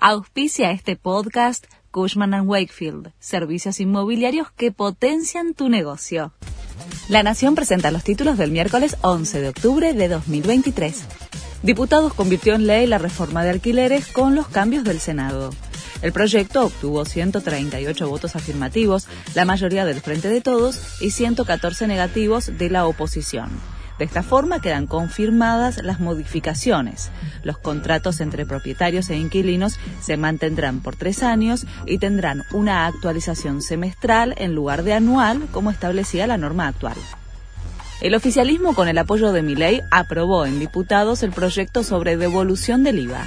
Auspicia este podcast Cushman ⁇ Wakefield, servicios inmobiliarios que potencian tu negocio. La Nación presenta los títulos del miércoles 11 de octubre de 2023. Diputados convirtió en ley la reforma de alquileres con los cambios del Senado. El proyecto obtuvo 138 votos afirmativos, la mayoría del Frente de Todos, y 114 negativos de la oposición. De esta forma quedan confirmadas las modificaciones. Los contratos entre propietarios e inquilinos se mantendrán por tres años y tendrán una actualización semestral en lugar de anual como establecía la norma actual. El oficialismo, con el apoyo de Miley, aprobó en diputados el proyecto sobre devolución del IVA.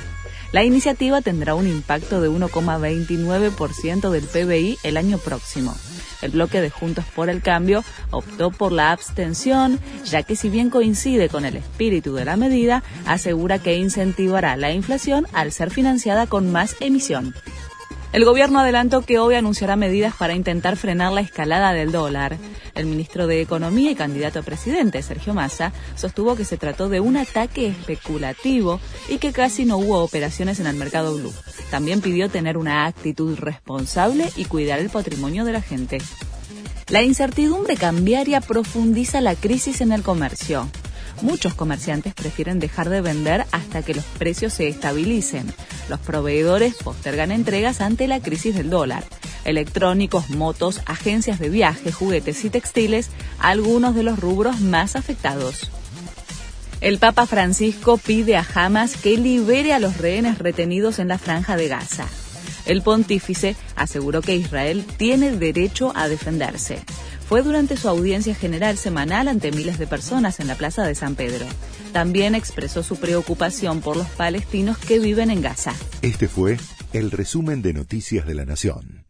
La iniciativa tendrá un impacto de 1,29% del PBI el año próximo. El bloque de Juntos por el Cambio optó por la abstención, ya que si bien coincide con el espíritu de la medida, asegura que incentivará la inflación al ser financiada con más emisión. El gobierno adelantó que hoy anunciará medidas para intentar frenar la escalada del dólar. El ministro de Economía y candidato a presidente, Sergio Massa, sostuvo que se trató de un ataque especulativo y que casi no hubo operaciones en el mercado blue. También pidió tener una actitud responsable y cuidar el patrimonio de la gente. La incertidumbre cambiaria profundiza la crisis en el comercio. Muchos comerciantes prefieren dejar de vender hasta que los precios se estabilicen. Los proveedores postergan entregas ante la crisis del dólar. Electrónicos, motos, agencias de viaje, juguetes y textiles, algunos de los rubros más afectados. El Papa Francisco pide a Hamas que libere a los rehenes retenidos en la franja de Gaza. El pontífice aseguró que Israel tiene derecho a defenderse fue durante su audiencia general semanal ante miles de personas en la Plaza de San Pedro. También expresó su preocupación por los palestinos que viven en Gaza. Este fue el resumen de Noticias de la Nación.